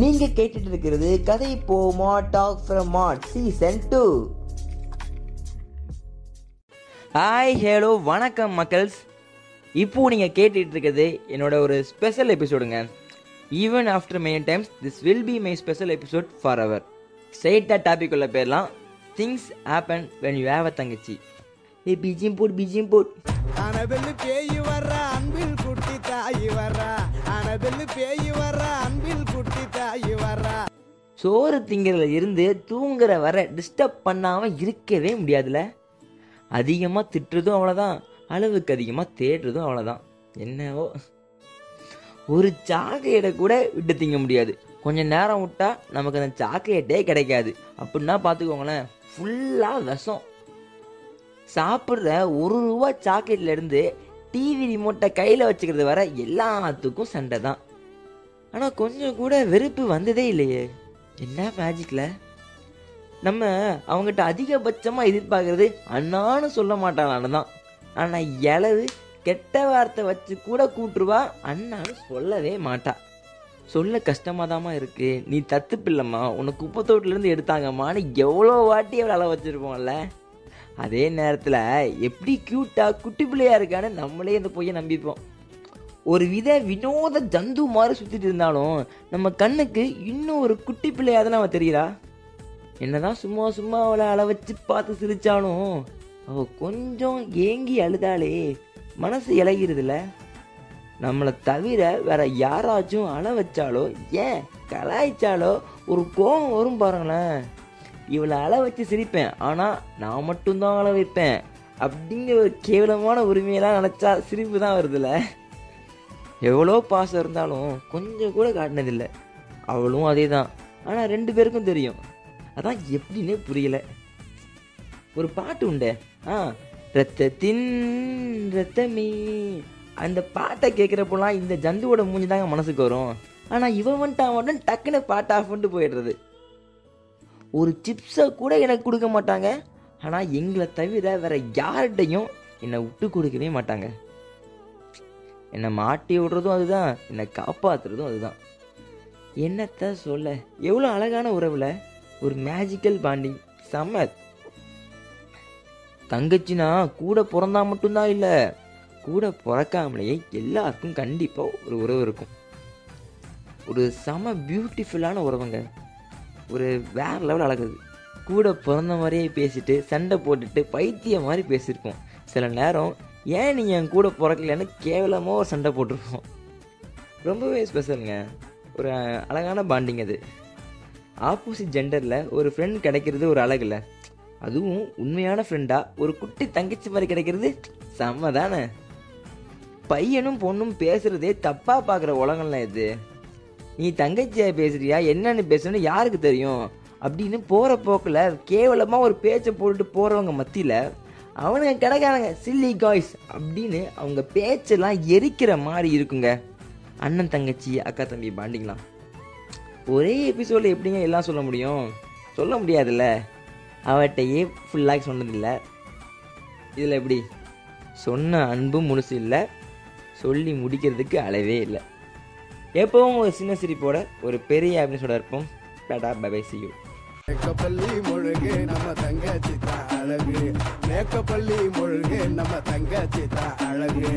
நீங்க கேட்டுட்டு இருக்கிறது கதை போமா talk from Mat season two. Hi hello வணக்கம் மக்கள்ஸ். இப்போ நீங்கள் கேட்டுட்டு இருக்கிறது என்னோட ஒரு special எபிசோடுங்க even after many times this will be my special episode for our ஸ்ட்ரெயிட்டாக டாபிக் உள்ள பேர்லாம் things happen when you have a தங்கச்சி. ஏ பிஜிம் போட் பிஜிம் போட். அனபெல்லு பேய் வர்ற அன்பில் குட்டி தாய் வர்ற. அனபெல்லு பேய் வர்ற சோறு திங்கிறதுல இருந்து தூங்குற வர டிஸ்டர்ப் பண்ணாமல் இருக்கவே முடியாதுல்ல? அதிகமாக திட்டுறதும் அவ்வளோதான் அளவுக்கு அதிகமாக தேடுறதும் அவ்வளோதான் என்னவோ. ஒரு சாக்லேட்டை கூட விட்டு திங்க முடியாது. கொஞ்சம் நேரம் விட்டா நமக்கு அந்த சாக்லேட்டே கிடைக்காது. அப்படின்னா பார்த்துக்கோங்களேன் ஃபுல்லாக விஷம். சாப்பிட்ற ஒரு ரூபா சாக்லேட்லேருந்து டிவி ரிமோட்டை கையில் வச்சுக்கிறது வர எல்லாத்துக்கும் சண்டை தான். ஆனால் கொஞ்சம் கூட வெறுப்பு வந்ததே இல்லையே. என்ன மேஜிக்கில் நம்ம அவங்ககிட்ட அதிகபட்சமாக எதிர்பார்க்கறது அண்ணான்னு சொல்ல மாட்டாளான்னு தான் ஆனால் எளவு கெட்ட வார்த்தை வச்சு கூட கூட்டுருவா அண்ணான்னு சொல்லவே மாட்டா. சொல்ல கஷ்டமாக தாம்மா இருக்குது நீ தத்து பிள்ளைம்மா குப்பை குப்பத்தோட்டிலேருந்து எடுத்தாங்கம்மான்னு எவ்வளோ வாட்டி அவளை அளவு வச்சுருப்போம்ல. அதே நேரத்தில் எப்படி க்யூட்டாக குட்டி பிள்ளையாக இருக்கான்னு நம்மளே இந்த பொய்யை நம்பிப்போம். ஒரு வித வினோத ஜந்து மாதிரி சுற்றிட்டு இருந்தாலும் நம்ம கண்ணுக்கு இன்னும் ஒரு குட்டி பிள்ளையாக தானே அவன் தெரியுறா? என்னதான் சும்மா சும்மா அவளை அள வச்சு பார்த்து சிரித்தாலும் அவ கொஞ்சம் ஏங்கி அழுதாலே மனசு இழகிறதுல நம்மளை தவிர வேற யாராச்சும் அள வச்சாலோ ஏன் கலாய்ச்சாலோ ஒரு கோபம் வரும் பாருங்களேன். இவளை அள வச்சு சிரிப்பேன் ஆனால் நான் மட்டும்தான் அள வைப்பேன் அப்படிங்கிற ஒரு கேவலமான உரிமையெல்லாம் நினச்சா சிரிப்பு தான் வருதுல்ல எவ்வளோ பாசம் இருந்தாலும் கொஞ்சம் கூட காட்டினதில்லை. அவளும் அதே தான் ஆனால் ரெண்டு பேருக்கும் தெரியும். அதான் எப்படின்னே புரியல. ஒரு பாட்டு உண்டே. ஆ ரத்தத்தின் ரத்தமே. அந்த பாட்டை கேட்குறப்போலாம் இந்த ஜந்துவோட மூஞ்சி தாங்க மனசுக்கு வரும். ஆனால் இவன் வந்துட்டான் மட்டும் டக்குன்னு பாட்டு ஆஃப் பண்ணிட்டு போயிடுறது. ஒரு சிப்ஸை கூட எனக்கு கொடுக்க மாட்டாங்க. ஆனால் எங்களை தவிர வேற யார்கிட்டையும் என்னை விட்டு கொடுக்கவே மாட்டாங்க. என்னை மாட்டி விடுறதும் அதுதான் என்னை காப்பாற்றுறதும் அதுதான். என்னத்த சொல்ல? எவ்வளோ அழகான உறவில்? ஒரு மேஜிக்கல் பாண்டிங் செம்ம. தங்கச்சினா கூட பிறந்தா மட்டும்தான் இல்லை கூட பிறக்காமலேயே எல்லாருக்கும் கண்டிப்பாக ஒரு உறவு இருக்கும். ஒரு செம பியூட்டிஃபுல்லான உறவுங்க. ஒரு வேற லெவல் அழகுது. கூட பிறந்த மாதிரியே பேசிட்டு சண்டை போட்டுட்டு பைத்திய மாதிரி பேசியிருப்போம். சில நேரம் ஏன் நீங்கள் என் கூட பிறக்கலன்னு கேவலமாக ஒரு சண்டை போட்டிருப்போம் ரொம்பவே ஸ்பெஷலுங்க ஒரு அழகான பாண்டிங் அது. ஆப்போசிட் ஜெண்டரில் ஒரு ஃப்ரெண்ட் கிடைக்கிறது ஒரு அழகுல அதுவும் உண்மையான ஃப்ரெண்டாக ஒரு குட்டி தங்கச்சி மாதிரி கிடைக்கிறது செம்ம தானே பையனும் பொண்ணும் பேசுகிறதே தப்பாக பார்க்குற உலகம்லாம் இது. நீ தங்கச்சியாக பேசுகிறியா என்னன்னு பேசணும்னு யாருக்கு தெரியும்? அப்படின்னு போகிற போக்கில் கேவலமாக ஒரு பேச்சை போட்டுட்டு போகிறவங்க மத்தியில் அவனுங்க கிடைக்கானுங்க சில்லி காய்ஸ் அப்படின்னு அவங்க பேச்செல்லாம் எரிக்கிற மாதிரி இருக்குங்க. அண்ணன் தங்கச்சி அக்கா தம்பி பாண்டிங்களாம் ஒரே எபிசோடில் எப்படிங்க எல்லாம் சொல்ல முடியும்? சொல்ல முடியாதுல்ல. அவட்டையே ஃபுல்லாக சொன்னதில்லை. இதில் எப்படி? சொன்ன அன்பும் முழுசு இல்லை. சொல்லி முடிக்கிறதுக்கு அளவே இல்லை. எப்பவும் ஒரு சின்ன சிரிப்போட ஒரு பெரிய எபிசோட இருப்போம். டாடா பபை சி மேக்கப்பள்ளி முழுகு நம்ம தங்கச்சி தான் அழகு. மேக்கப்பள்ளி முழுகு நம்ம தங்கச்சி தான் அழகு.